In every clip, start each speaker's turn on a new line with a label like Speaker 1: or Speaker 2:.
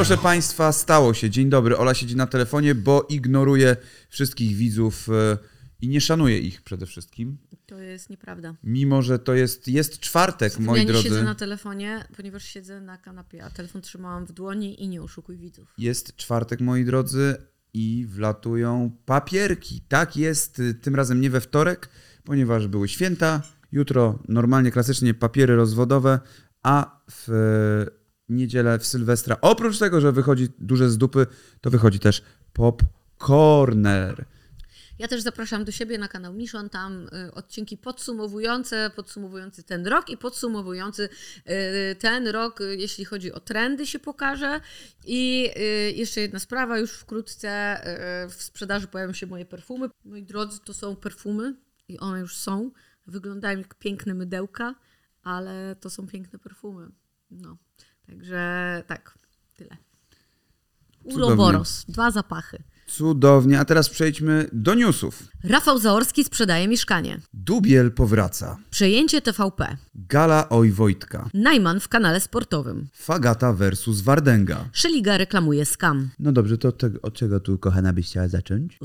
Speaker 1: Proszę Państwa, stało się. Dzień dobry. Ola siedzi na telefonie, bo ignoruje wszystkich widzów e, i nie szanuje ich przede wszystkim.
Speaker 2: To jest nieprawda.
Speaker 1: Mimo, że to jest, jest czwartek, moi
Speaker 2: ja nie
Speaker 1: drodzy.
Speaker 2: siedzę na telefonie, ponieważ siedzę na kanapie, a telefon trzymałam w dłoni i nie oszukuj widzów.
Speaker 1: Jest czwartek, moi drodzy, i wlatują papierki. Tak jest, y, tym razem nie we wtorek, ponieważ były święta. Jutro normalnie, klasycznie papiery rozwodowe, a w niedzielę, w Sylwestra, oprócz tego, że wychodzi duże z dupy, to wychodzi też Pop Corner.
Speaker 2: Ja też zapraszam do siebie na kanał Miszon, tam y, odcinki podsumowujące, podsumowujący ten rok i podsumowujący y, ten rok, y, jeśli chodzi o trendy się pokaże. I jeszcze jedna sprawa, już wkrótce w sprzedaży pojawią się moje perfumy. Moi drodzy, to są perfumy i one już są. Wyglądają jak piękne mydełka, ale to są piękne perfumy. No, także tak, tyle. Uroboros, dwa zapachy.
Speaker 1: Cudownie, a teraz przejdźmy do newsów.
Speaker 2: Rafał Zaorski sprzedaje mieszkanie.
Speaker 1: Dubiel powraca.
Speaker 2: Przejęcie TVP.
Speaker 1: Gala Oj Wojtka.
Speaker 2: Najman w kanale sportowym.
Speaker 1: Fagata versus Wardęga.
Speaker 2: Szeliga reklamuje skam.
Speaker 1: No dobrze, to te, od czego tu, kochana, byś chciała zacząć?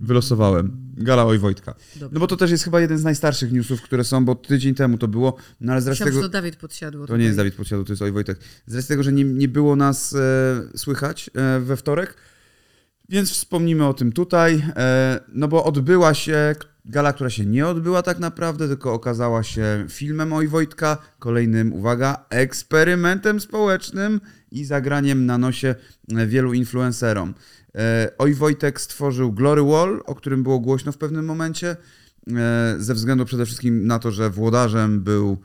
Speaker 1: Wylosowałem. Gala Oj Wojtka.
Speaker 2: Dobrze.
Speaker 1: No bo to też jest chyba jeden z najstarszych newsów, które są, bo tydzień temu to było, no ale z racji tego...
Speaker 2: to Dawid podsiadło.
Speaker 1: To nie jest Dawid Podsiadło, to jest Oj Wojtek. Z racji tego, że nie, nie było nas e, słychać e, we wtorek, więc wspomnimy o tym tutaj, e, no bo odbyła się gala, która się nie odbyła tak naprawdę, tylko okazała się filmem Oj Wojtka, kolejnym, uwaga, eksperymentem społecznym i zagraniem na nosie wielu influencerom. E, Oj Wojtek stworzył Glory Wall, o którym było głośno w pewnym momencie, e, ze względu przede wszystkim na to, że włodarzem był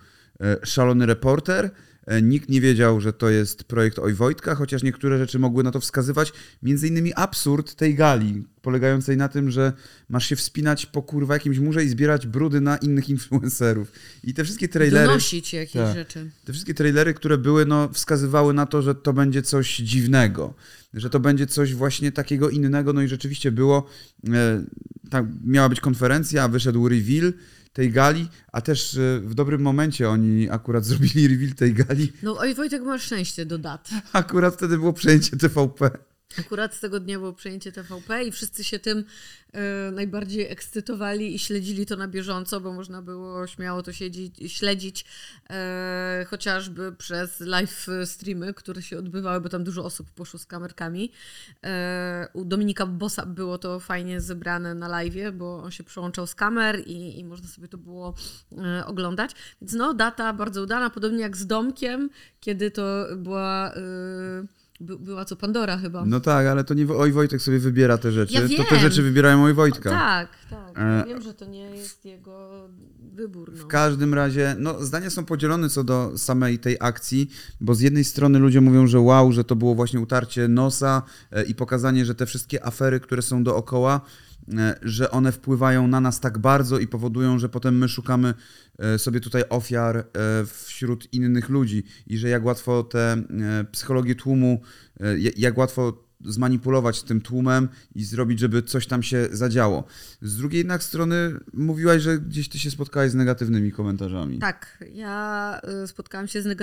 Speaker 1: szalony reporter. E, Nikt nie wiedział, że to jest projekt Oj Wojtka, chociaż niektóre rzeczy mogły na to wskazywać. Między innymi absurd tej gali, polegającej na tym, że masz się wspinać po kurwa jakimś murze i zbierać brudy na innych influencerów. I te wszystkie trailery...
Speaker 2: Donosić jakieś
Speaker 1: Tak.
Speaker 2: rzeczy.
Speaker 1: Te wszystkie trailery, które były, no, wskazywały na to, że to będzie coś dziwnego, że to będzie coś właśnie takiego innego, no i rzeczywiście było. E, tak, miała być konferencja, wyszedł reveal tej gali, a też e, w dobrym momencie oni akurat zrobili reveal tej gali.
Speaker 2: No oj Wojtek, masz szczęście do dat.
Speaker 1: Akurat wtedy było przejęcie TVP.
Speaker 2: Akurat z tego dnia było przejęcie TVP i wszyscy się tym e, najbardziej ekscytowali i śledzili to na bieżąco, bo można było śmiało to siedzieć, śledzić e, chociażby przez live streamy, które się odbywały, bo tam dużo osób poszło z kamerkami. E, u Dominika Bosa było to fajnie zebrane na live, bo on się przełączał z kamer i, i można sobie to było oglądać. Więc no, data bardzo udana, podobnie jak z Domkiem, kiedy to była... By, była co Pandora chyba.
Speaker 1: No tak, ale to nie Oj Wojtek sobie wybiera te rzeczy.
Speaker 2: Ja
Speaker 1: to te
Speaker 2: wiem.
Speaker 1: rzeczy wybierają Oj Wojtka.
Speaker 2: Tak, tak.
Speaker 1: E,
Speaker 2: Wiem, że to nie jest jego wybór. No.
Speaker 1: W każdym razie, no, zdania są podzielone co do samej tej akcji, bo z jednej strony ludzie mówią, że wow, że to było właśnie utarcie nosa e, i pokazanie, że te wszystkie afery, które są dookoła, że one wpływają na nas tak bardzo i powodują, że potem my szukamy e, sobie tutaj ofiar e, wśród innych ludzi i że jak łatwo te e, psychologię tłumu, e, ja- jak łatwo zmanipulować tym tłumem i zrobić, żeby coś tam się zadziało. Z drugiej jednak strony mówiłaś, że gdzieś ty się spotkałaś z negatywnymi komentarzami.
Speaker 2: Tak, ja spotkałam się z,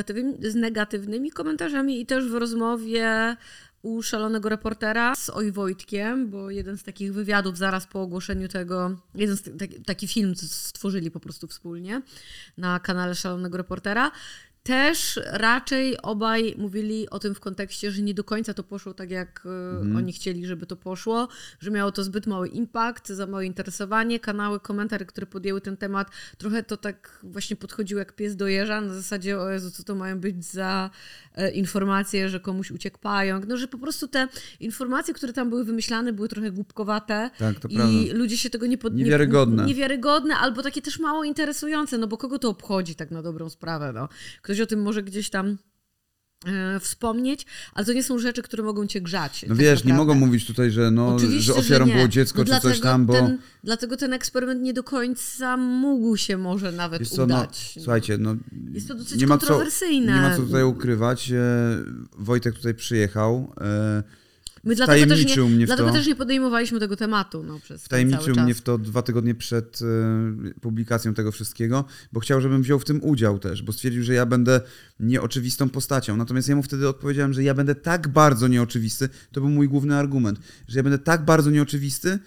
Speaker 2: z negatywnymi komentarzami i też w rozmowie u szalonego reportera z Oj Wojtkiem, bo jeden z takich wywiadów zaraz po ogłoszeniu tego, jeden z taki, film stworzyli po prostu wspólnie na kanale szalonego reportera. Też raczej obaj mówili o tym w kontekście, że nie do końca to poszło tak, jak y, oni chcieli, żeby to poszło, że miało to zbyt mały impact, za małe interesowanie. Kanały, komentarze, które podjęły ten temat, trochę to tak właśnie podchodziło jak pies do jeża, na zasadzie, o Jezu, co to mają być za e, informacje, że komuś uciekł pająk. No, że po prostu te informacje, które tam były wymyślane, były trochę głupkowate.
Speaker 1: Tak, to
Speaker 2: I
Speaker 1: prawda.
Speaker 2: ludzie się tego nie pod...
Speaker 1: Niewiarygodne.
Speaker 2: Nie, niewiarygodne, albo takie też mało interesujące, no bo kogo to obchodzi tak na dobrą sprawę, no. Ktoś o tym może gdzieś tam e, wspomnieć, ale to nie są rzeczy, które mogą cię grzać.
Speaker 1: No
Speaker 2: tak
Speaker 1: wiesz, nie
Speaker 2: naprawdę.
Speaker 1: mogą mówić tutaj, że, no,
Speaker 2: Oczywiście,
Speaker 1: że ofiarą
Speaker 2: nie.
Speaker 1: było dziecko
Speaker 2: no
Speaker 1: czy coś tam, bo...
Speaker 2: Ten, dlatego ten eksperyment nie do końca mógł się może nawet
Speaker 1: co, no,
Speaker 2: udać.
Speaker 1: słuchajcie, no,
Speaker 2: Jest to dosyć
Speaker 1: nie ma, co,
Speaker 2: kontrowersyjne.
Speaker 1: nie ma co tutaj ukrywać. E, Wojtek tutaj przyjechał. E,
Speaker 2: My dlatego też, nie,
Speaker 1: mnie
Speaker 2: dlatego
Speaker 1: to.
Speaker 2: też nie podejmowaliśmy tego tematu no, przez
Speaker 1: Wtajemniczył
Speaker 2: cały
Speaker 1: mnie w to dwa tygodnie przed e, publikacją tego wszystkiego, bo chciał, żebym wziął w tym udział też, bo stwierdził, że ja będę nieoczywistą postacią. Natomiast ja mu wtedy odpowiedziałem, że ja będę tak bardzo nieoczywisty, to był mój główny argument, że ja będę tak bardzo nieoczywisty,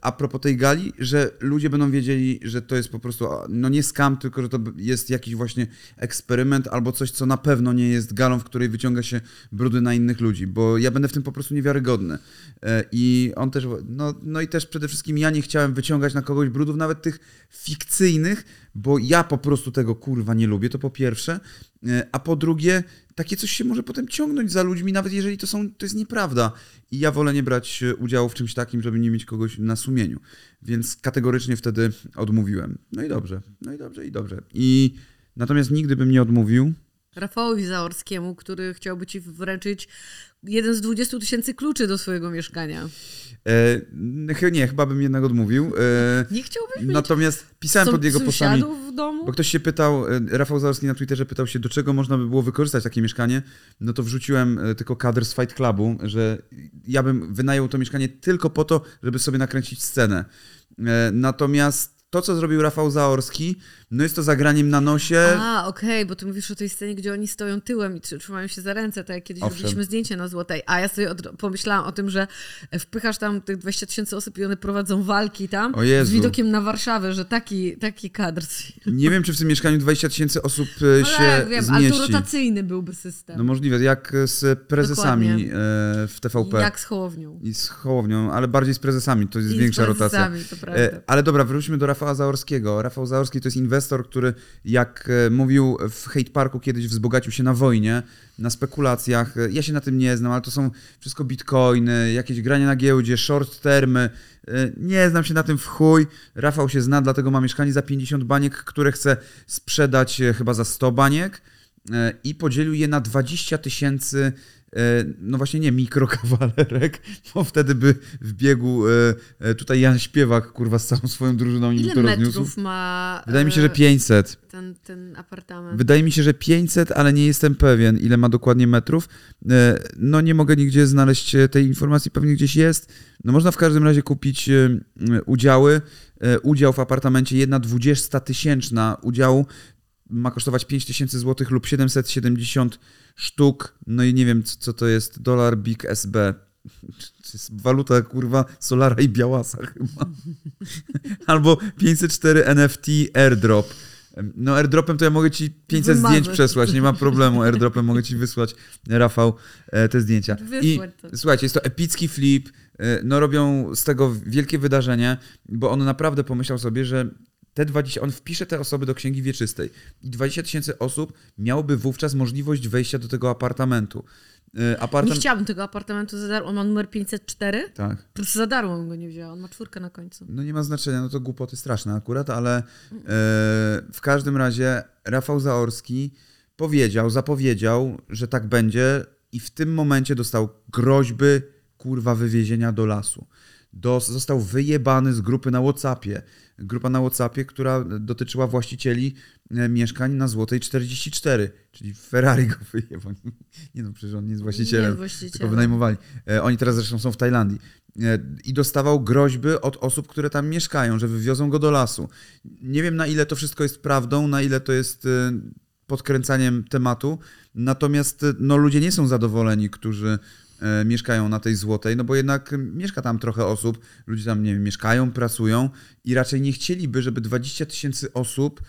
Speaker 1: a propos tej gali, że ludzie będą wiedzieli, że to jest po prostu, no nie skam, tylko że to jest jakiś właśnie eksperyment albo coś, co na pewno nie jest galą, w której wyciąga się brudy na innych ludzi, bo ja będę w tym po prostu niewiarygodny. E, I on też, no, no i też przede wszystkim ja nie chciałem wyciągać na kogoś brudów, nawet tych fikcyjnych, bo ja po prostu tego kurwa nie lubię, to po pierwsze, E, a po drugie, takie coś się może potem ciągnąć za ludźmi, nawet jeżeli to, są, to jest nieprawda. I ja wolę nie brać e, udziału w czymś takim, żeby nie mieć kogoś na sumieniu. Więc kategorycznie wtedy odmówiłem. No i dobrze, no i dobrze, i dobrze. I natomiast nigdy bym nie odmówił,
Speaker 2: Rafałowi Zaorskiemu, który chciałby ci wręczyć jeden z 20 tysięcy kluczy do swojego mieszkania.
Speaker 1: E, nie, chyba bym jednak odmówił. E,
Speaker 2: Nie chciałbyś mieć
Speaker 1: natomiast pisałem
Speaker 2: są-
Speaker 1: pod jego postami.
Speaker 2: w domu?
Speaker 1: Bo ktoś się pytał, e, Rafał Zaorski na Twitterze pytał się, do czego można by było wykorzystać takie mieszkanie. No to wrzuciłem e, tylko kadr z Fight Clubu, że ja bym wynajął to mieszkanie tylko po to, żeby sobie nakręcić scenę. E, Natomiast to, co zrobił Rafał Zaorski, no jest to zagraniem na nosie.
Speaker 2: A, okej, bo ty mówisz o tej scenie, gdzie oni stoją tyłem i tr- trzymają się za ręce, tak jak kiedyś
Speaker 1: Owszem.
Speaker 2: robiliśmy zdjęcie na Złotej. A ja sobie od, pomyślałam o tym, że wpychasz tam tych 20 tysięcy osób i one prowadzą walki tam z widokiem na Warszawę, że taki, taki kadr.
Speaker 1: Nie wiem, czy w tym mieszkaniu 20 tysięcy osób e, się
Speaker 2: Ale wiem, ale to
Speaker 1: zmieści.
Speaker 2: rotacyjny byłby system.
Speaker 1: No możliwe, jak z prezesami
Speaker 2: Dokładnie.
Speaker 1: e, w TVP.
Speaker 2: jak z Hołownią.
Speaker 1: I z Hołownią, ale bardziej z prezesami, to jest
Speaker 2: I
Speaker 1: większa rotacja.
Speaker 2: prezesami, to prawda.
Speaker 1: E, Ale dobra, wróćmy do Rafała Zaorskiego. Rafał Zaorski to jest inwestor, który, jak e, mówił w Hate Parku kiedyś, wzbogacił się na wojnie, na spekulacjach. E, Ja się na tym nie znam, ale to są wszystko bitcoiny, jakieś grania na giełdzie, short termy. E, Nie znam się na tym w chuj. Rafał się zna, dlatego ma mieszkanie za 50 baniek, które chce sprzedać chyba za 100 baniek i podzielił je na 20 tysięcy no właśnie nie mikrokawalerek, bo wtedy by wbiegł e, e, tutaj Jan Śpiewak, kurwa, z całą swoją drużyną
Speaker 2: Ile
Speaker 1: to rozniósł.
Speaker 2: metrów ma
Speaker 1: Wydaje mi się, że
Speaker 2: e,
Speaker 1: 500.
Speaker 2: ten, ten apartament?
Speaker 1: Wydaje mi się, że 500, ale nie jestem pewien, ile ma dokładnie metrów. E, No nie mogę nigdzie znaleźć e, tej informacji, pewnie gdzieś jest. No można w każdym razie kupić e, udziały. E, Udział w apartamencie, jedna dwudziesta tysięczna udziału ma kosztować 5000 zł lub 770 sztuk. No i nie wiem, co, to jest. Dolar Big SB. To jest waluta, kurwa, Solara i Białasa chyba. Albo 504 NFT airdrop. No airdropem to ja mogę ci 500
Speaker 2: Wymarzę.
Speaker 1: zdjęć przesłać, nie ma problemu. Airdropem mogę ci wysłać, Rafał, e, te zdjęcia. I słuchajcie, jest to epicki flip. e, No robią z tego wielkie wydarzenie, bo on naprawdę pomyślał sobie, że te 20, on wpisze te osoby do księgi wieczystej i 20 tysięcy osób miałoby wówczas możliwość wejścia do tego apartamentu. E,
Speaker 2: Nie
Speaker 1: Apartament...
Speaker 2: chciałabym tego apartamentu za darmo. On ma numer 504?
Speaker 1: Tak.
Speaker 2: Po prostu za darmo bym go nie wzięła. On ma czwórkę na końcu.
Speaker 1: No nie ma znaczenia, no to głupoty straszne akurat, ale e, w każdym razie Rafał Zaorski powiedział, zapowiedział, że tak będzie i w tym momencie dostał groźby kurwa wywiezienia do lasu. Do, został wyjebany z grupy na Whatsappie. Grupa na Whatsappie, która dotyczyła właścicieli e, mieszkań na Złotej 44, czyli Ferrari go wyjebał. Nie no, przecież on nie jest właścicielem.
Speaker 2: Nie właścicielem.
Speaker 1: Tylko wynajmowali. E, Oni teraz zresztą są w Tajlandii. E, I dostawał groźby od osób, które tam mieszkają, że wywiozą go do lasu. Nie wiem, na ile to wszystko jest prawdą, na ile to jest podkręcaniem tematu. Natomiast e, no, ludzie nie są zadowoleni, którzy e, mieszkają na tej złotej, no bo jednak mieszka tam trochę osób, ludzie tam nie wiem, mieszkają, pracują i raczej nie chcieliby, żeby 20 tysięcy osób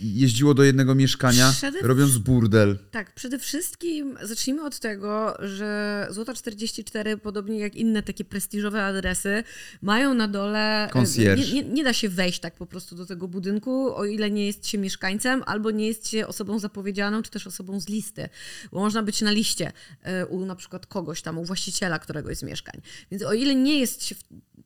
Speaker 1: jeździło do jednego mieszkania,
Speaker 2: Przede
Speaker 1: robiąc burdel.
Speaker 2: Tak, przede wszystkim zacznijmy od tego, że Złota 44, podobnie jak inne takie prestiżowe adresy, mają na dole.
Speaker 1: Concierge.
Speaker 2: Nie, nie, nie da się wejść tak po prostu do tego budynku, o ile nie jest się mieszkańcem, albo nie jest się osobą zapowiedzianą, czy też osobą z listy. Bo można być na liście e, u na przykład kogoś tam, u właściciela któregoś z mieszkań. Więc o ile nie jest się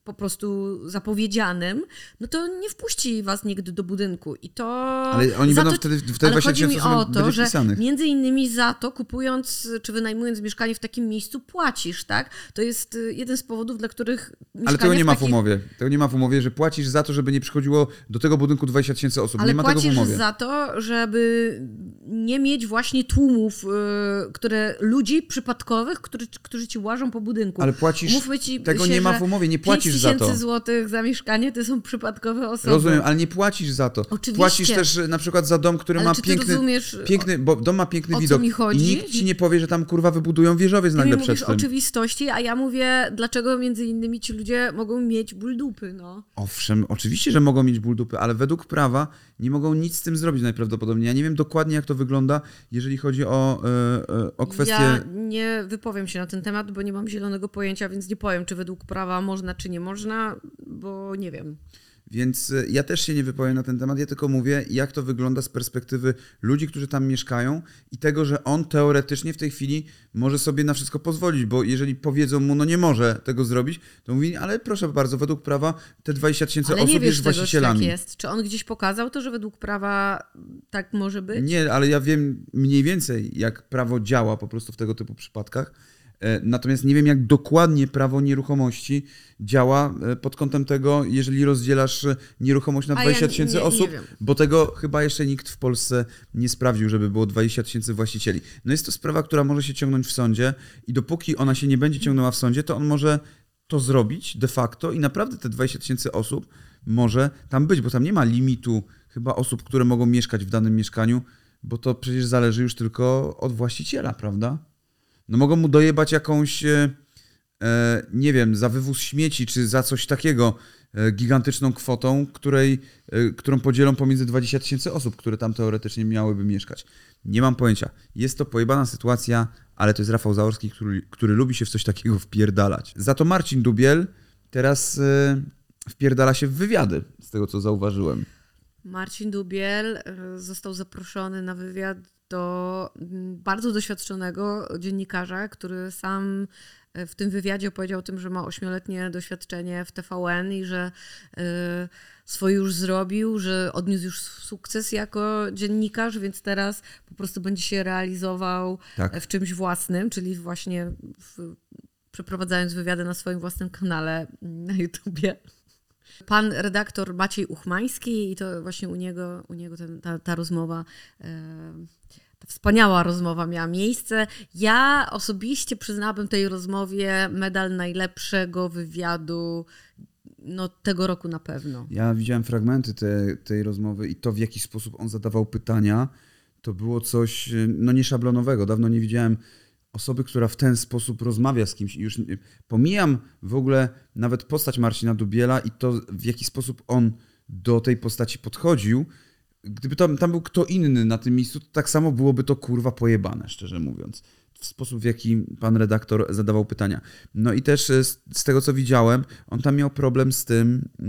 Speaker 2: po prostu zapowiedzianym, no to nie wpuści was nigdy do budynku. I to
Speaker 1: Ale oni będą
Speaker 2: to,
Speaker 1: wtedy, wtedy
Speaker 2: ale
Speaker 1: 20
Speaker 2: chodzi mi
Speaker 1: tysięcy
Speaker 2: o to, że
Speaker 1: wpisanych.
Speaker 2: między innymi za to kupując czy wynajmując mieszkanie w takim miejscu płacisz, tak? To jest y, jeden z powodów, dla których
Speaker 1: Ale tego nie
Speaker 2: w
Speaker 1: ma w
Speaker 2: takich...
Speaker 1: umowie. Tego nie ma w umowie, że płacisz za to, żeby nie przychodziło do tego budynku 20 tysięcy osób.
Speaker 2: Ale
Speaker 1: nie ma tego w
Speaker 2: płacisz
Speaker 1: umowie.
Speaker 2: za to, żeby nie mieć właśnie tłumów, y, które ludzi przypadkowych, którzy, którzy ci łażą po budynku.
Speaker 1: Ale płacisz.
Speaker 2: Ci
Speaker 1: tego
Speaker 2: się,
Speaker 1: nie ma w umowie, nie płacisz za to.
Speaker 2: 5000 złotych za mieszkanie to są przypadkowe osoby.
Speaker 1: Rozumiem, ale nie płacisz za to.
Speaker 2: Oczywiście.
Speaker 1: Płacisz też e, na przykład za dom, który
Speaker 2: Ale
Speaker 1: ma piękny,
Speaker 2: rozumiesz,
Speaker 1: piękny, bo dom ma piękny
Speaker 2: o co
Speaker 1: widok
Speaker 2: mi chodzi?
Speaker 1: i nikt ci nie powie, że tam kurwa wybudują wieżowiec
Speaker 2: Ty mi
Speaker 1: nagle
Speaker 2: mówisz
Speaker 1: przed tym.
Speaker 2: oczywistości, a ja mówię, dlaczego między innymi ci ludzie mogą mieć ból dupy, no.
Speaker 1: Owszem, oczywiście, że mogą mieć ból dupy, ale według prawa nie mogą nic z tym zrobić najprawdopodobniej. Ja nie wiem dokładnie, jak to wygląda, jeżeli chodzi o, e, e, o kwestię...
Speaker 2: Ja nie wypowiem się na ten temat, bo nie mam zielonego pojęcia, więc nie powiem, czy według prawa można, czy nie można, bo nie wiem.
Speaker 1: Więc e, ja też się nie wypowiem na ten temat, ja tylko mówię, jak to wygląda z perspektywy ludzi, którzy tam mieszkają i tego, że on teoretycznie w tej chwili może sobie na wszystko pozwolić, bo jeżeli powiedzą mu, no nie może tego zrobić, to mówi, ale proszę bardzo, według prawa te 20 tysięcy osób
Speaker 2: wiesz
Speaker 1: jest
Speaker 2: tego, czy tak
Speaker 1: właścicielami.
Speaker 2: jest. Czy on gdzieś pokazał to, że według prawa tak może być?
Speaker 1: Nie, ale ja wiem mniej więcej, jak prawo działa po prostu w tego typu przypadkach. E, Natomiast nie wiem, jak dokładnie prawo nieruchomości działa e, pod kątem tego, jeżeli rozdzielasz e, nieruchomość na
Speaker 2: A ja
Speaker 1: 20
Speaker 2: nie-
Speaker 1: tysięcy
Speaker 2: nie- nie
Speaker 1: osób,
Speaker 2: wiem.
Speaker 1: bo tego chyba jeszcze nikt w Polsce nie sprawdził, żeby było 20 tysięcy właścicieli. No jest to sprawa, która może się ciągnąć w sądzie i dopóki ona się nie będzie ciągnęła w sądzie, to on może to zrobić de facto i naprawdę te 20 tysięcy osób może tam być, bo tam nie ma limitu chyba osób, które mogą mieszkać w danym mieszkaniu, bo to przecież zależy już tylko od właściciela, prawda? No mogą mu dojebać jakąś, e, e, nie wiem, za wywóz śmieci czy za coś takiego e, gigantyczną kwotą, której, którą podzielą pomiędzy 20 tysięcy osób, które tam teoretycznie miałyby mieszkać. Nie mam pojęcia. Jest to pojebana sytuacja, ale to jest Rafał Zaorski, który, który lubi się w coś takiego wpierdalać. Za to Marcin Dubiel teraz wpierdala się w wywiady, z tego co zauważyłem.
Speaker 2: Marcin Dubiel został zaproszony na wywiad do mm, bardzo doświadczonego dziennikarza, który sam e, w tym wywiadzie opowiedział o tym, że ma ośmioletnie doświadczenie w TVN i że e, swoje już zrobił, że odniósł już sukces jako dziennikarz, więc teraz po prostu będzie się realizował
Speaker 1: Tak.
Speaker 2: w czymś własnym, czyli właśnie w, przeprowadzając wywiady na swoim własnym kanale na YouTubie. Pan redaktor Maciej Uchmański i to właśnie u niego, u niego ten, ta, ta rozmowa, e, ta wspaniała rozmowa miała miejsce. Ja osobiście przyznałabym tej rozmowie medal najlepszego wywiadu no, tego roku na pewno.
Speaker 1: Ja widziałem fragmenty te, tej rozmowy i to, w jaki sposób on zadawał pytania, to było coś y, no, nieszablonowego. Dawno nie widziałem osoby, która w ten sposób rozmawia z kimś. I już pomijam w ogóle nawet postać Marcina Dubiela i to, w jaki sposób on do tej postaci podchodził. Gdyby tam, tam był kto inny na tym miejscu, to tak samo byłoby to kurwa pojebane, szczerze mówiąc. W sposób, w jaki pan redaktor zadawał pytania. No i też e, z, z tego, co widziałem, on tam miał problem z tym, e,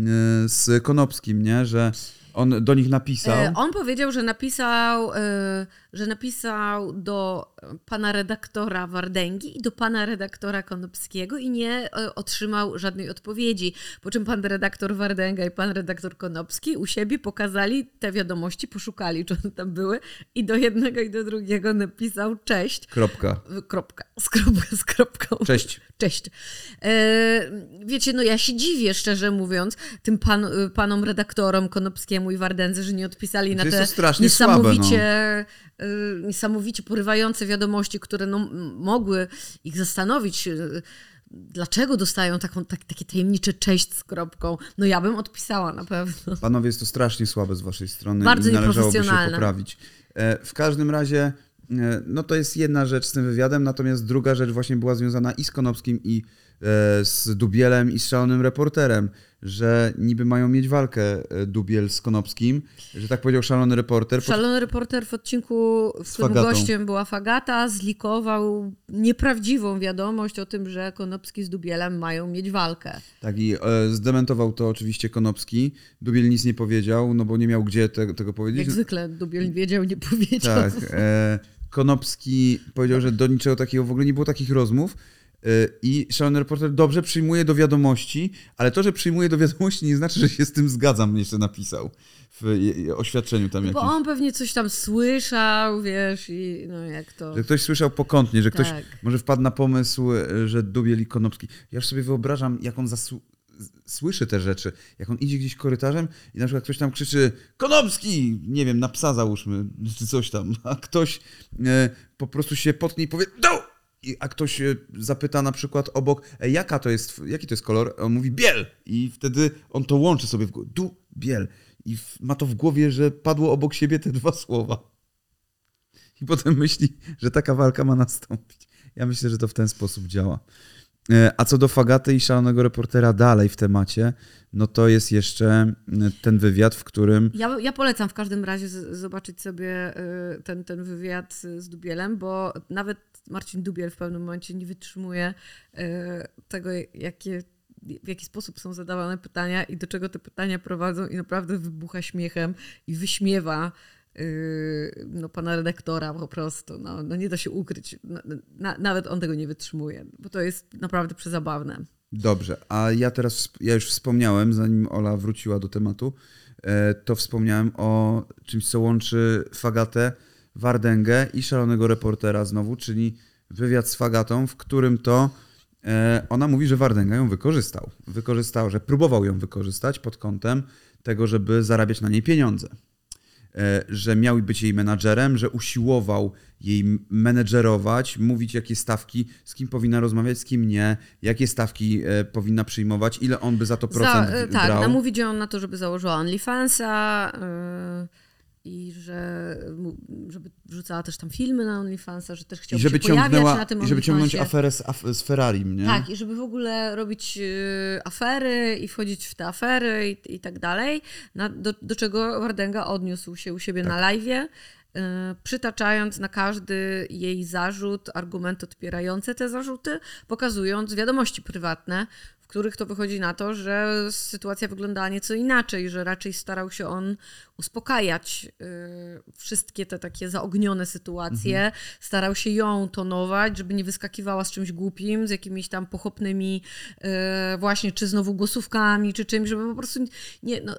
Speaker 1: z Konopskim, nie? Że on do nich napisał.
Speaker 2: E, On powiedział, że napisał, e, że napisał do pana redaktora Wardęgi i do pana redaktora Konopskiego i nie e, otrzymał żadnej odpowiedzi. Po czym pan redaktor Wardęga i pan redaktor Konopski u siebie pokazali te wiadomości, poszukali, czy one tam były i do jednego i do drugiego napisał cześć.
Speaker 1: Kropka.
Speaker 2: Kropka, z, kropka, z kropką.
Speaker 1: Cześć.
Speaker 2: Cześć. Wiecie, no ja się dziwię, szczerze mówiąc, tym pan, panom redaktorom Konopskiemu i Wardędze, że nie odpisali na te
Speaker 1: strasznie słabe,
Speaker 2: niesamowicie, e, niesamowicie porywające wiadomości, które no, mogły ich zastanowić. e, Dlaczego dostają taką, tak, takie tajemnicze cześć z kropką? No ja bym odpisała na pewno.
Speaker 1: Panowie, jest to strasznie słabe z waszej strony
Speaker 2: Bardzo
Speaker 1: i należałoby się poprawić. E, W każdym razie, e, no to jest jedna rzecz z tym wywiadem, natomiast druga rzecz właśnie była związana i z Konopskim, i e, z Dubielem, i z szalonym reporterem, że niby mają mieć walkę e, Dubiel z Konopskim, że tak powiedział szalony reporter. Po-
Speaker 2: Szalony reporter w odcinku, w którym
Speaker 1: Fagatą.
Speaker 2: gościem była Fagata, zlikował nieprawdziwą wiadomość o tym, że Konopski z Dubielem mają mieć walkę.
Speaker 1: Tak, i e, zdementował to oczywiście Konopski. Dubiel nic nie powiedział, no bo nie miał gdzie te, tego powiedzieć.
Speaker 2: Jak zwykle Dubiel wiedział, nie powiedział.
Speaker 1: Tak. E, Konopski powiedział, że do niczego takiego w ogóle nie było takich rozmów. Y, I szalony reporter dobrze przyjmuje do wiadomości, ale to, że przyjmuje do wiadomości nie znaczy, że się z tym zgadzam, jeszcze napisał w oświadczeniu tam jakimś.
Speaker 2: Bo on pewnie coś tam słyszał, wiesz, i no jak to...
Speaker 1: Że ktoś słyszał pokątnie, że ktoś tak. może wpadł na pomysł, że Dubiel i Konopski. Ja już sobie wyobrażam, jak on słyszy te rzeczy, jak on idzie gdzieś korytarzem i na przykład ktoś tam krzyczy Konopski! Nie wiem, na psa załóżmy, czy coś tam, a ktoś e, po prostu się potknie i powie do! A ktoś zapyta na przykład obok, jaka to jest, jaki to jest kolor, on mówi biel i wtedy on to łączy sobie w głowie, du, biel i ma to w głowie, że padło obok siebie te dwa słowa. I potem myśli, że taka walka ma nastąpić. Ja myślę, że to w ten sposób działa. E, a co do Fagaty i szalonego reportera dalej w temacie, no to jest jeszcze ten wywiad, w którym.
Speaker 2: Ja, ja polecam w każdym razie z, zobaczyć sobie y, ten, ten wywiad z Dubielem, bo nawet Marcin Dubiel w pewnym momencie nie wytrzymuje tego, jakie w jaki sposób są zadawane pytania i do czego te pytania prowadzą i naprawdę wybucha śmiechem i wyśmiewa no, pana redaktora po prostu. No, no nie da się ukryć. Na, nawet on tego nie wytrzymuje, bo to jest naprawdę przezabawne.
Speaker 1: Dobrze, a ja teraz, ja już wspomniałem, zanim Ola wróciła do tematu, e, to wspomniałem o czymś, co łączy Fagatę, Wardęgę i szalonego reportera znowu, czyli wywiad z Fagatą, w którym to E, ona mówi, że Wardenga ją wykorzystał. Wykorzystał, że próbował ją wykorzystać pod kątem tego, żeby zarabiać na niej pieniądze. E, że miał być jej menadżerem, że usiłował jej menedżerować, mówić jakie stawki, z kim powinna rozmawiać, z kim nie, jakie stawki e, powinna przyjmować, ile on by za to procent za,
Speaker 2: Tak, brał. namówić ją na to, żeby założyła OnlyFansa. I że żeby wrzucała też tam filmy na OnlyFansa, że też chciałby żeby się pojawiać na tym
Speaker 1: I żeby ciągnąć aferę z, af z Ferrari, nie?
Speaker 2: Tak, i żeby w ogóle robić y, afery i wchodzić w te afery i, i tak dalej, na, do, do czego Wardenga odniósł się u siebie tak. na live'ie, przytaczając na każdy jej zarzut argumenty odpierające te zarzuty, pokazując wiadomości prywatne, których to wychodzi na to, że sytuacja wyglądała nieco inaczej, że raczej starał się on uspokajać y, wszystkie te takie zaognione sytuacje, mhm. starał się ją tonować, żeby nie wyskakiwała z czymś głupim, z jakimiś tam pochopnymi y, właśnie, czy znowu głosówkami, czy czymś, żeby po prostu nie... No,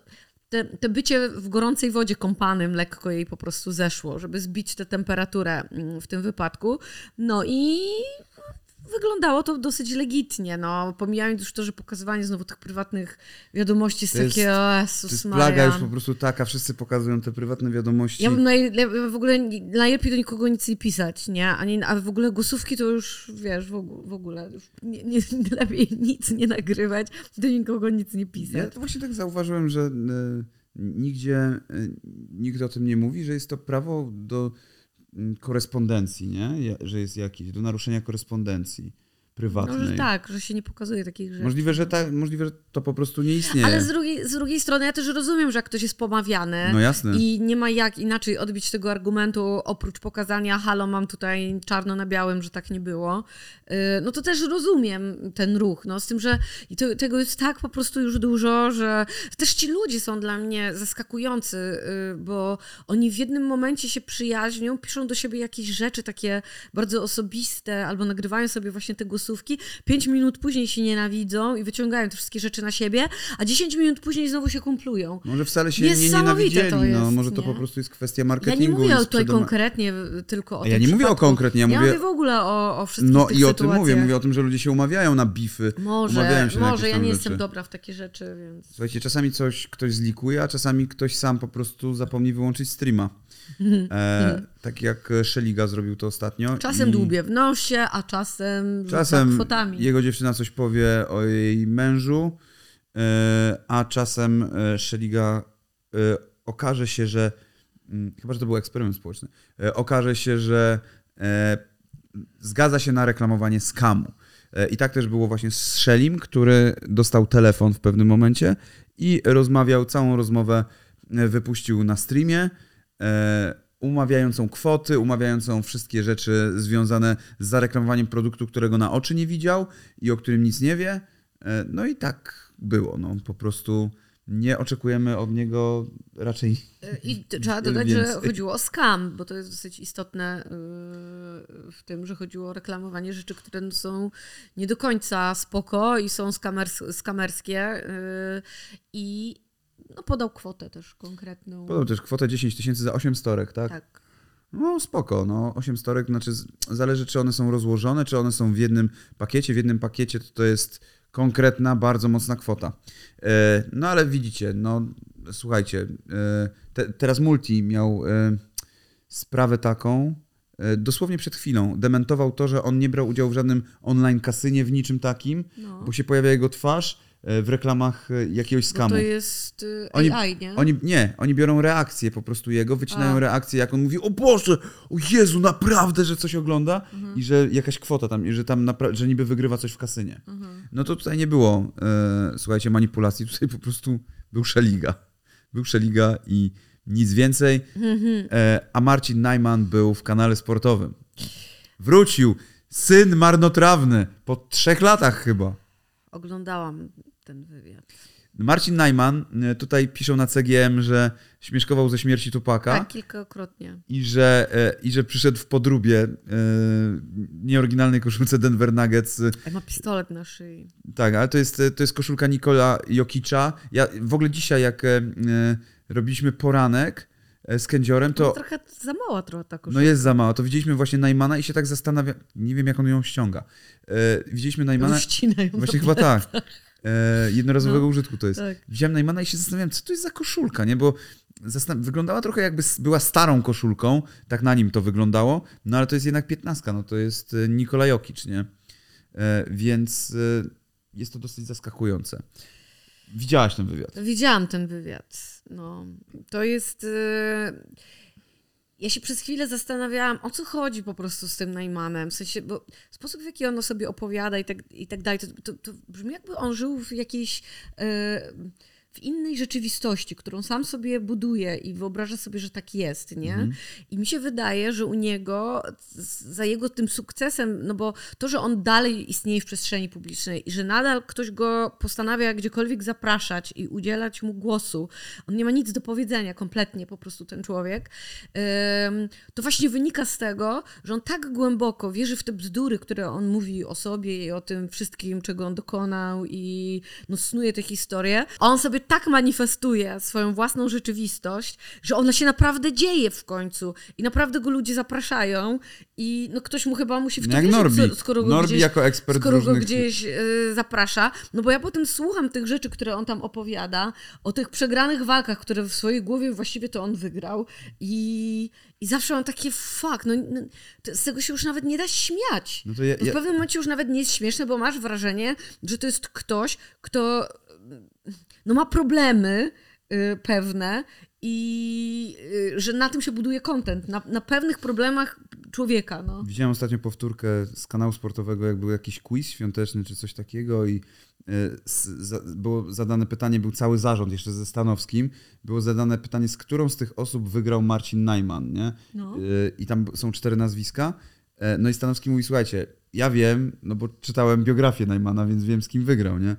Speaker 2: te, te, bycie w gorącej wodzie kąpanym lekko jej po prostu zeszło, żeby zbić tę temperaturę mm, w tym wypadku. No i wyglądało to dosyć legitnie, no, pomijając już to, że pokazywanie znowu tych prywatnych wiadomości jest, jest takie, o Jezus To jest
Speaker 1: plaga już po prostu taka, wszyscy pokazują te prywatne wiadomości.
Speaker 2: Ja bym w ogóle najlepiej do nikogo nic nie pisać, nie? A, nie, a w ogóle głosówki to już, wiesz, w ogóle, ogóle nie, nie, lepiej nic nie nagrywać, do nikogo nic nie pisać. Ja
Speaker 1: to właśnie tak zauważyłem, że y, nigdzie y, nikt o tym nie mówi, że jest to prawo do korespondencji, nie? że jest jakiś, do naruszenia korespondencji prywatnej. No,
Speaker 2: że tak, że się nie pokazuje takich rzeczy.
Speaker 1: Możliwe, że, tak, możliwe, że to po prostu nie istnieje.
Speaker 2: Ale z drugiej, z drugiej strony ja też rozumiem, że jak ktoś jest pomawiany
Speaker 1: no jasne.
Speaker 2: i nie ma jak inaczej odbić tego argumentu oprócz pokazania halo, mam tutaj czarno na białym, że tak nie było, y, no to też rozumiem ten ruch, no z tym, że i to, tego jest tak po prostu już dużo, że też ci ludzie są dla mnie zaskakujący, y, bo oni w jednym momencie się przyjaźnią, piszą do siebie jakieś rzeczy takie bardzo osobiste albo nagrywają sobie właśnie te taksówki, 5 minut później się nienawidzą i wyciągają te wszystkie rzeczy na siebie, a 10 minut później znowu się kumplują.
Speaker 1: Może wcale się nie nienawidzieli, to no, jest, no, może to nie? po prostu jest kwestia marketingu.
Speaker 2: Ja nie mówię tutaj konkretnie tylko o
Speaker 1: Ja nie mówię o konkretnie, ja mówię... Ja
Speaker 2: mówię w ogóle o, o wszystkich
Speaker 1: No
Speaker 2: i
Speaker 1: o tym mówię, mówię o tym, że ludzie się umawiają na bify,
Speaker 2: może,
Speaker 1: umawiają się
Speaker 2: Może, ja nie
Speaker 1: rzeczy.
Speaker 2: jestem dobra w takie rzeczy, więc...
Speaker 1: Słuchajcie, czasami coś ktoś zlikuje, a czasami ktoś sam po prostu zapomni wyłączyć streama. E, tak jak Szeliga zrobił to ostatnio.
Speaker 2: Czasem i... dłubie w nosie, a czasem
Speaker 1: Czasem kwotami. jego dziewczyna coś powie o jej mężu, e, a czasem e, Szeliga e, okaże się, że mm, chyba, że to był eksperyment społeczny, e, okaże się, że e, zgadza się na reklamowanie skamu. I tak też było właśnie z Szelim, który dostał telefon w pewnym momencie i rozmawiał, całą rozmowę wypuścił na streamie umawiającą kwoty, umawiającą wszystkie rzeczy związane z zareklamowaniem produktu, którego na oczy nie widział i o którym nic nie wie. E, no i tak było. No, po prostu nie oczekujemy od niego raczej.
Speaker 2: E, I trzeba dodać, że chodziło o scam, bo to jest dosyć istotne w tym, że chodziło o reklamowanie rzeczy, które no są nie do końca spoko i są skamers skamerskie. I no, podał kwotę też konkretną.
Speaker 1: Podał też kwotę 10 tysięcy za 8 storek, tak?
Speaker 2: Tak.
Speaker 1: No spoko, no 8 storek, znaczy zależy czy one są rozłożone, czy one są w jednym pakiecie. W jednym pakiecie to, to jest konkretna, bardzo mocna kwota. E, no ale widzicie, no słuchajcie, e, te, teraz Multi miał e, sprawę taką, dosłownie przed chwilą, dementował to, że on nie brał udziału w żadnym online kasynie, w niczym takim,
Speaker 2: No.
Speaker 1: bo się pojawia jego twarz w reklamach e, jakiegoś
Speaker 2: Bo
Speaker 1: skamu.
Speaker 2: to jest y,
Speaker 1: Oni-
Speaker 2: AI, nie?
Speaker 1: Oni, nie, oni biorą reakcję po prostu jego, wycinają
Speaker 2: A.
Speaker 1: reakcję, jak on mówi, o Boże, o Jezu, naprawdę, że coś ogląda
Speaker 2: Mhm.
Speaker 1: i że jakaś kwota tam, i że tam, że niby wygrywa coś w kasynie.
Speaker 2: Mhm.
Speaker 1: No to tutaj nie było, e, słuchajcie, manipulacji, tutaj po prostu był szeliga. Był szeliga i nic więcej.
Speaker 2: Mhm.
Speaker 1: E, a Marcin Najman był w kanale sportowym. Wrócił, syn marnotrawny, po trzech latach chyba.
Speaker 2: Oglądałam ten wywiad.
Speaker 1: Marcin Najman, e, tutaj piszą na CGM, że śmieszkował ze śmierci Tupaka.
Speaker 2: Tak, kilkakrotnie.
Speaker 1: I że, e, I że przyszedł w podróbie e, nieoryginalnej koszulce Denver Nuggets.
Speaker 2: ma pistolet na szyi.
Speaker 1: Tak, ale to jest, to jest koszulka Nikola Jokicza. Ja w ogóle dzisiaj, jak robiliśmy poranek z kędziorem,
Speaker 2: To
Speaker 1: to
Speaker 2: trochę za mała trochę ta
Speaker 1: no
Speaker 2: koszulka.
Speaker 1: jest za mało. To widzieliśmy właśnie Najmana i się tak zastanawia. Nie wiem, jak on ją ściąga. E, widzieliśmy Najmana.
Speaker 2: Rozcinają
Speaker 1: Właśnie
Speaker 2: to
Speaker 1: chyba tak. E, jednorazowego
Speaker 2: No,
Speaker 1: użytku to jest.
Speaker 2: Tak.
Speaker 1: Widziałem Najmana i się zastanawiałem, co to jest za koszulka, nie? Bo wyglądała trochę jakby była starą koszulką, tak na nim to wyglądało, no ale to jest jednak piętnastka, no to jest e, Nikola Jokic, nie? E, więc e, jest to dosyć zaskakujące. Widziałaś ten wywiad.
Speaker 2: Widziałam ten wywiad. No, to jest. y, Ja się przez chwilę zastanawiałam, o co chodzi po prostu z tym Najmanem. W sensie, bo sposób, w jaki on o sobie opowiada i tak, i tak dalej, to, to, to brzmi jakby on żył w jakiejś. y, w innej rzeczywistości, którą sam sobie buduje i wyobraża sobie, że tak jest, nie? I mi się wydaje, że u niego, za jego tym sukcesem, no bo to, że on dalej istnieje w przestrzeni publicznej i że nadal ktoś go postanawia gdziekolwiek zapraszać i udzielać mu głosu, on nie ma nic do powiedzenia kompletnie, po prostu ten człowiek, to właśnie wynika z tego, że on tak głęboko wierzy w te bzdury, które on mówi o sobie i o tym wszystkim, czego on dokonał i no, snuje te historie. On sobie tak manifestuje swoją własną rzeczywistość, że ona się naprawdę dzieje w końcu i naprawdę go ludzie zapraszają i no, ktoś mu chyba musi w to
Speaker 1: Jak
Speaker 2: wierzyć,
Speaker 1: Norbi.
Speaker 2: skoro go
Speaker 1: Norbi
Speaker 2: gdzieś,
Speaker 1: jako ekspert
Speaker 2: skoro go
Speaker 1: różnych...
Speaker 2: gdzieś y, zaprasza. No bo ja potem słucham tych rzeczy, które on tam opowiada, o tych przegranych walkach, które w swojej głowie właściwie to on wygrał i, i zawsze mam takie fuck, no, no z tego się już nawet nie da śmiać.
Speaker 1: No ja,
Speaker 2: To w
Speaker 1: ja,
Speaker 2: pewnym momencie już nawet nie jest śmieszne, bo masz wrażenie, że to jest ktoś, kto no, ma problemy y, pewne i y, że na tym się buduje content, na, na pewnych problemach człowieka. No.
Speaker 1: Widziałem ostatnio powtórkę z kanału sportowego, jak był jakiś quiz świąteczny czy coś takiego i e, za, było zadane pytanie, był cały zarząd jeszcze ze Stanowskim, było zadane pytanie, z którą z tych osób wygrał Marcin Najman, nie?
Speaker 2: No.
Speaker 1: E, I tam są cztery nazwiska. E, No i Stanowski mówi, słuchajcie, ja wiem, no bo czytałem biografię Najmana, więc wiem z kim wygrał, nie?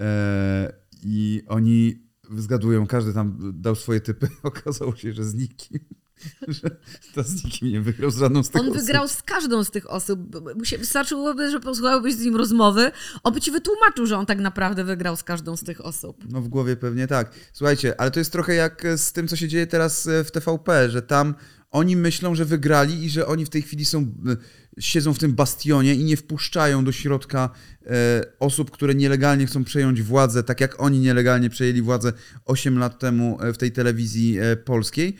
Speaker 1: E, I oni zgadują, każdy tam dał swoje typy, okazało się, że z nikim. Że to z nikim nie wygrał, z żadną z tych
Speaker 2: On
Speaker 1: osób.
Speaker 2: wygrał z każdą z tych osób. Wystarczyłoby, że posłuchałbyś z nim rozmowy, on by ci wytłumaczył, że on tak naprawdę wygrał z każdą z tych osób.
Speaker 1: No w głowie pewnie tak. Słuchajcie, ale to jest trochę jak z tym, co się dzieje teraz e, w TVP, że tam oni myślą, że wygrali i że oni w tej chwili są, siedzą w tym bastionie i nie wpuszczają do środka e, osób, które nielegalnie chcą przejąć władzę, tak jak oni nielegalnie przejęli władzę 8 lat temu e, w tej telewizji e, polskiej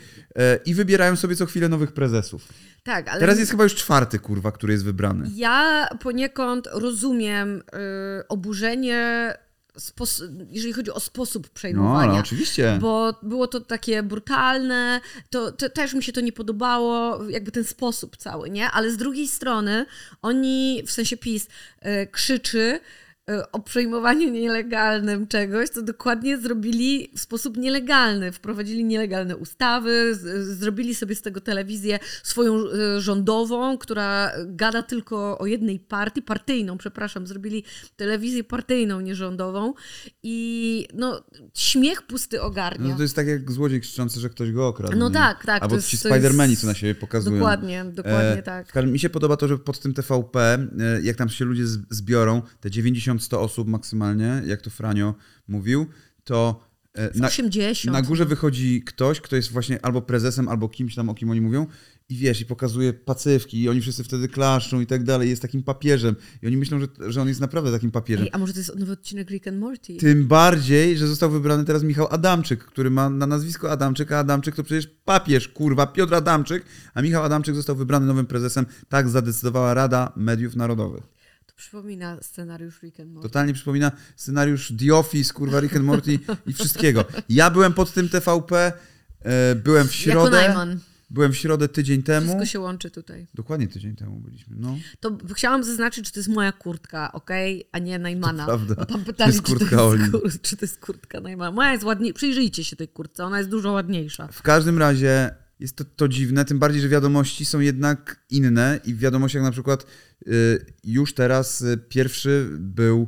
Speaker 1: i wybierają sobie co chwilę nowych prezesów.
Speaker 2: Tak, ale
Speaker 1: Teraz jest chyba już czwarty, kurwa, który jest wybrany.
Speaker 2: ja poniekąd rozumiem y, oburzenie, spos- jeżeli chodzi o sposób
Speaker 1: No,
Speaker 2: przejmowania.
Speaker 1: ale oczywiście.
Speaker 2: Bo było to takie brutalne, to, to też mi się to nie podobało, jakby ten sposób cały, nie? Ale z drugiej strony oni, w sensie PiS, y, krzyczy o przejmowaniu nielegalnym czegoś, to dokładnie zrobili w sposób nielegalny. Wprowadzili nielegalne ustawy, zrobili sobie z tego telewizję swoją e, rządową, która gada tylko o jednej partii, partyjną, przepraszam, zrobili telewizję partyjną, nierządową i no, śmiech pusty ogarnia.
Speaker 1: No to jest tak jak złodziej krzyczący, że ktoś go okradł.
Speaker 2: No
Speaker 1: nie?
Speaker 2: tak, tak.
Speaker 1: Albo ci Spidermani,
Speaker 2: jest-
Speaker 1: co na siebie pokazują.
Speaker 2: Dokładnie, dokładnie
Speaker 1: E,
Speaker 2: tak.
Speaker 1: Mi się podoba to, że pod tym TVP, e, jak tam się ludzie zbiorą, te 90-100 osób maksymalnie, jak to Franio mówił, to e, na,
Speaker 2: 80.
Speaker 1: na górze wychodzi ktoś, kto jest właśnie albo prezesem, albo kimś tam, o kim oni mówią i wiesz, i pokazuje pacywki i oni wszyscy wtedy klaszczą i tak dalej, jest takim papieżem i oni myślą, że, że on jest naprawdę takim papieżem.
Speaker 2: Ej, a może to jest nowy odcinek Rick and Morty?
Speaker 1: Tym bardziej, że został wybrany teraz Michał Adamczyk, który ma na nazwisko Adamczyk, a Adamczyk to przecież papież, kurwa, Piotr Adamczyk, a Michał Adamczyk został wybrany nowym prezesem. Tak zadecydowała Rada Mediów Narodowych.
Speaker 2: To przypomina scenariusz Rick and Morty.
Speaker 1: Totalnie przypomina scenariusz The Office, kurwa, Rick and Morty i wszystkiego. Ja byłem pod tym TVP, e, byłem w
Speaker 2: Jako
Speaker 1: środę,
Speaker 2: Najman.
Speaker 1: byłem w środę tydzień temu.
Speaker 2: Wszystko się łączy tutaj.
Speaker 1: Dokładnie tydzień temu byliśmy, no.
Speaker 2: To chciałam zaznaczyć, że to jest moja kurtka, okej? A nie Najmana.
Speaker 1: To prawda.
Speaker 2: Bo tam
Speaker 1: To
Speaker 2: pytali,
Speaker 1: jest
Speaker 2: czy, to
Speaker 1: kurtka
Speaker 2: jest kur- czy to jest kurtka Najmana. Moja jest ładniej. Przyjrzyjcie się tej kurtce, ona jest dużo ładniejsza.
Speaker 1: W każdym razie jest to, to dziwne, tym bardziej, że wiadomości są jednak inne i w wiadomościach na przykład y, już teraz y, pierwszy był...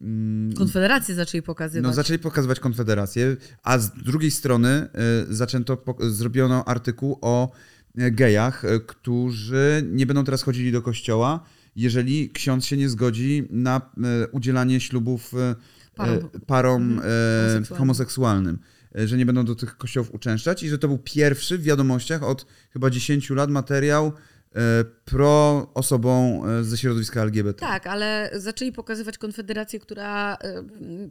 Speaker 1: mm,
Speaker 2: Konfederację zaczęli pokazywać.
Speaker 1: no, zaczęli pokazywać Konfederację, a z drugiej strony y, zaczęto, zrobiono artykuł o gejach, którzy nie będą teraz chodzili do kościoła, jeżeli ksiądz się nie zgodzi na udzielanie ślubów
Speaker 2: Parom.
Speaker 1: parom
Speaker 2: Mhm. Homoseksualnym.
Speaker 1: homoseksualnym, że nie będą do tych kościołów uczęszczać i że to był pierwszy w wiadomościach od chyba 10 lat materiał e, pro osobom e, ze środowiska LGBT.
Speaker 2: Tak, ale zaczęli pokazywać Konfederację, która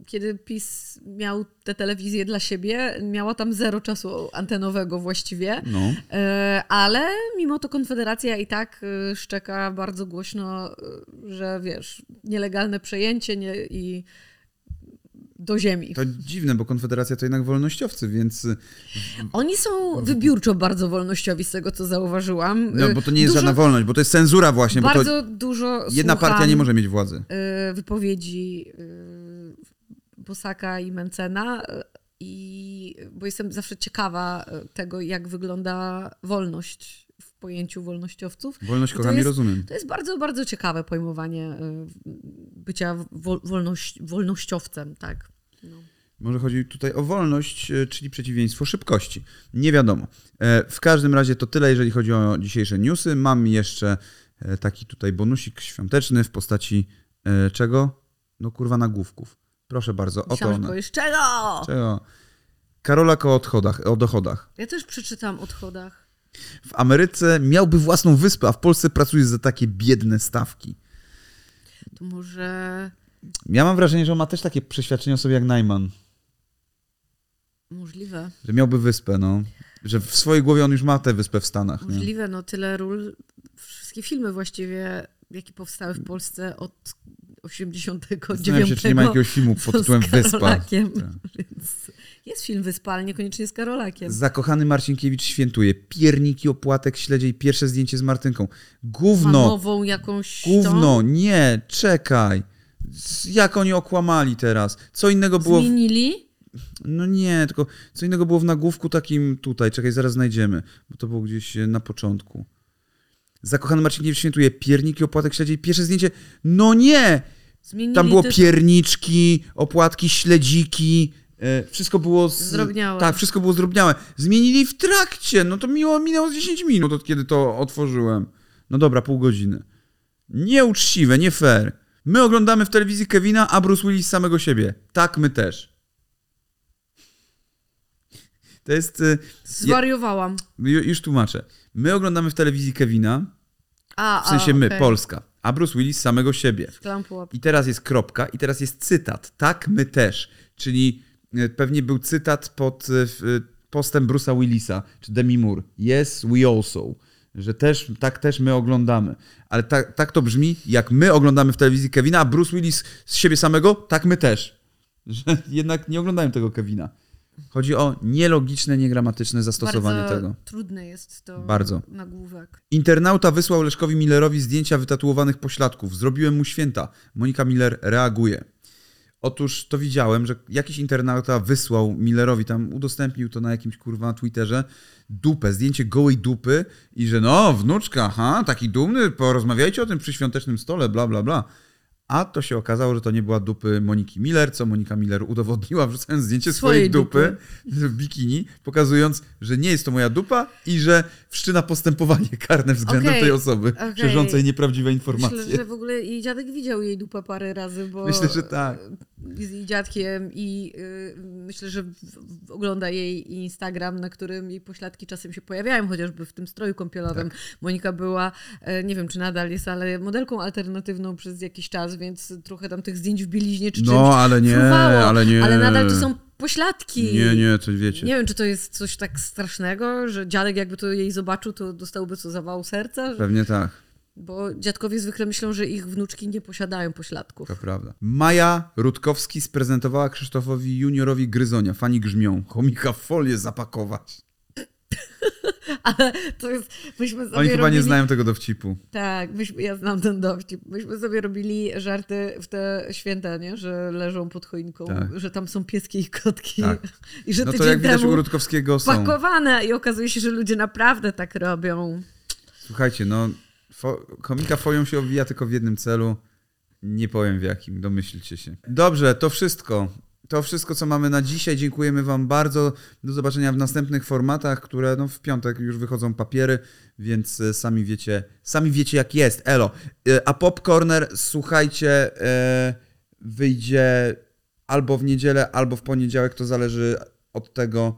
Speaker 2: kiedy PiS miał tę telewizję dla siebie, miała tam zero czasu antenowego właściwie.
Speaker 1: No.
Speaker 2: E, Ale mimo to Konfederacja i tak szczeka bardzo głośno, że wiesz, nielegalne przejęcie nie, i do ziemi.
Speaker 1: To dziwne, bo Konfederacja to jednak wolnościowcy, więc y,
Speaker 2: Oni są wybiórczo bardzo wolnościowi z tego, co zauważyłam.
Speaker 1: no, bo to nie jest
Speaker 2: dużo,
Speaker 1: żadna wolność, bo to jest cenzura właśnie,
Speaker 2: Bardzo dużo
Speaker 1: jedna partia nie może mieć władzy.
Speaker 2: y, wypowiedzi y, Bosaka i Mencena i bo jestem zawsze ciekawa tego, jak wygląda wolność pojęciu wolnościowców.
Speaker 1: Wolność
Speaker 2: To
Speaker 1: kocham i
Speaker 2: jest-
Speaker 1: rozumiem.
Speaker 2: To jest bardzo, bardzo ciekawe pojmowanie y, bycia wol, wolność, wolnościowcem, tak. No.
Speaker 1: Może chodzi tutaj o wolność, e, czyli przeciwieństwo szybkości. Nie wiadomo. E, W każdym razie to tyle, jeżeli chodzi o dzisiejsze newsy. Mam jeszcze e, taki tutaj bonusik świąteczny w postaci e, czego? No kurwa nagłówków. Proszę bardzo, oto
Speaker 2: Myślałam, że
Speaker 1: one.
Speaker 2: czego?
Speaker 1: Czego? Karolak o odchodach, o dochodach.
Speaker 2: Ja też przeczytam o odchodach.
Speaker 1: W Ameryce miałby własną wyspę, a w Polsce pracuje za takie biedne stawki.
Speaker 2: To może
Speaker 1: Ja mam wrażenie, że on ma też takie przeświadczenie o sobie jak Najman.
Speaker 2: możliwe.
Speaker 1: Że miałby wyspę, no. Że w swojej głowie on już ma tę wyspę w Stanach. Nie?
Speaker 2: Możliwe, no tyle ról. Wszystkie filmy właściwie, jakie powstały w Polsce od 89.
Speaker 1: Zastanawiam się, czy nie ma jakiegoś filmu pod tytułem Wyspa. Tak.
Speaker 2: Więc jest film Wyspa, ale niekoniecznie z Karolakiem.
Speaker 1: Zakochany Marcinkiewicz świętuje. Pierniki, opłatek, śledzie i pierwsze zdjęcie z Martynką. Gówno,
Speaker 2: Fanową jakąś
Speaker 1: gówno, nie, czekaj. Jak oni okłamali teraz? Co innego było...
Speaker 2: Zmienili.
Speaker 1: No nie, tylko co innego było w nagłówku takim tutaj. Czekaj, zaraz znajdziemy, bo to było gdzieś e, na początku. Zakochany Marcinkiewicz świętuje. Pierniki, opłatek, śledzie i pierwsze zdjęcie. No nie!
Speaker 2: Zmienili
Speaker 1: Tam było
Speaker 2: tytuł.
Speaker 1: pierniczki, opłatki, śledziki. E, Wszystko było z...
Speaker 2: Zdrobniałe.
Speaker 1: Tak, wszystko było zdrobniałe. Zmienili w trakcie. No to miło, minęło z 10 minut, od kiedy to otworzyłem. No dobra, pół godziny. Nieuczciwe, nie fair. My oglądamy w telewizji Kevina, a Bruce Willis samego siebie. Tak, my też. To jest... e,
Speaker 2: Zwariowałam.
Speaker 1: ju- Już tłumaczę. My oglądamy w telewizji Kevina,
Speaker 2: A,
Speaker 1: w sensie
Speaker 2: a,
Speaker 1: my,
Speaker 2: okej.
Speaker 1: Polska, a Bruce Willis samego siebie. I teraz jest kropka, i teraz jest cytat. Tak, my też. Czyli pewnie był cytat pod e, e, postem Bruce'a Willisa, czy Demi Moore. Yes, we also. Że też, tak też my oglądamy. Ale tak, tak to brzmi, jak my oglądamy w telewizji Kevina, a Bruce Willis z siebie samego, tak my też. Że jednak nie oglądają tego Kevina. Chodzi o nielogiczne, niegramatyczne zastosowanie
Speaker 2: Bardzo
Speaker 1: tego.
Speaker 2: trudne jest to
Speaker 1: Bardzo.
Speaker 2: nagłówek.
Speaker 1: Internauta wysłał Leszkowi Millerowi zdjęcia wytatuowanych pośladków. Zrobiłem mu święta. Monika Miller reaguje. Otóż to widziałem, że jakiś internauta wysłał Millerowi, tam udostępnił to na jakimś kurwa Twitterze, dupę, zdjęcie gołej dupy i że no, wnuczka, aha, taki dumny, porozmawiajcie o tym przy świątecznym stole, bla, bla, bla. A to się okazało, że to nie była dupy Moniki Miller, co Monika Miller udowodniła, wrzucając zdjęcie swojej,
Speaker 2: Swojej
Speaker 1: dupy, w bikini, pokazując, że nie jest to moja dupa i że wszczyna postępowanie karne względem
Speaker 2: Okej,
Speaker 1: tej osoby,
Speaker 2: okej.
Speaker 1: szerzącej nieprawdziwe informacje.
Speaker 2: Myślę, że w ogóle jej dziadek widział jej dupę parę razy, bo
Speaker 1: Myślę, że tak.
Speaker 2: jest jej dziadkiem i y, myślę, że ogląda jej Instagram, na którym jej pośladki czasem się pojawiają, chociażby w tym stroju kąpielowym.
Speaker 1: Tak.
Speaker 2: Monika była, e, nie wiem czy nadal jest, ale modelką alternatywną przez jakiś czas, więc trochę tam tych zdjęć w bieliźnie czy czymś
Speaker 1: No, ale nie,
Speaker 2: fruwało,
Speaker 1: ale nie.
Speaker 2: ale nadal to są pośladki.
Speaker 1: Nie, nie, coś wiecie.
Speaker 2: Nie wiem, czy to jest coś tak strasznego, że dziadek jakby to jej zobaczył, to dostałby co zawału serca, że
Speaker 1: Pewnie tak,
Speaker 2: bo dziadkowie zwykle myślą, że ich wnuczki nie posiadają pośladków.
Speaker 1: to prawda. Maja Rutkowski sprezentowała Krzysztofowi Juniorowi gryzonia. Fani grzmią. Chomika w folię zapakować.
Speaker 2: Ale to jest, myśmy sobie
Speaker 1: Oni chyba
Speaker 2: robili...
Speaker 1: nie znają tego dowcipu.
Speaker 2: Tak, myśmy, ja znam ten dowcip. Myśmy sobie robili żarty w te święta, nie? że leżą pod choinką,
Speaker 1: Tak.
Speaker 2: że tam są pieski i kotki.
Speaker 1: Tak.
Speaker 2: I że
Speaker 1: No to jak widać u Rutkowskiego są.
Speaker 2: pakowane i okazuje się, że ludzie naprawdę tak robią.
Speaker 1: Słuchajcie, no fo komika folią się obwija tylko w jednym celu. Nie powiem w jakim, domyślcie się. Dobrze, to wszystko. To wszystko, co mamy na dzisiaj. Dziękujemy Wam bardzo. Do zobaczenia w następnych formatach, które no, w piątek już wychodzą papiery, więc e, sami wiecie, sami wiecie jak jest. Elo. E, A Pop Corner, słuchajcie, e, wyjdzie albo w niedzielę, albo w poniedziałek. To zależy od tego,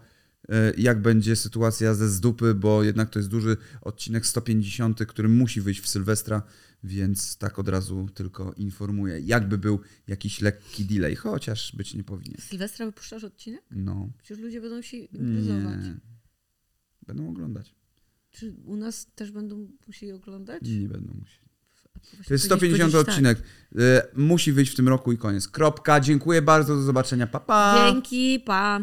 Speaker 1: jak będzie sytuacja ze zdupy, bo jednak to jest duży odcinek 150, który musi wyjść w Sylwestra, więc tak od razu tylko informuję. Jakby był jakiś lekki delay, chociaż być nie powinien.
Speaker 2: Sylwestra wypuszczasz odcinek?
Speaker 1: No,
Speaker 2: Przecież ludzie będą się imprezować.
Speaker 1: nie. Będą oglądać.
Speaker 2: Czy u nas też będą musieli oglądać?
Speaker 1: Nie będą musieli. To jest
Speaker 2: powiedzieć-
Speaker 1: 150
Speaker 2: powiedzieć tak.
Speaker 1: odcinek. E, Musi wyjść w tym roku i koniec. Kropka. Dziękuję bardzo. Do zobaczenia. Pa, pa.
Speaker 2: Dzięki, pa.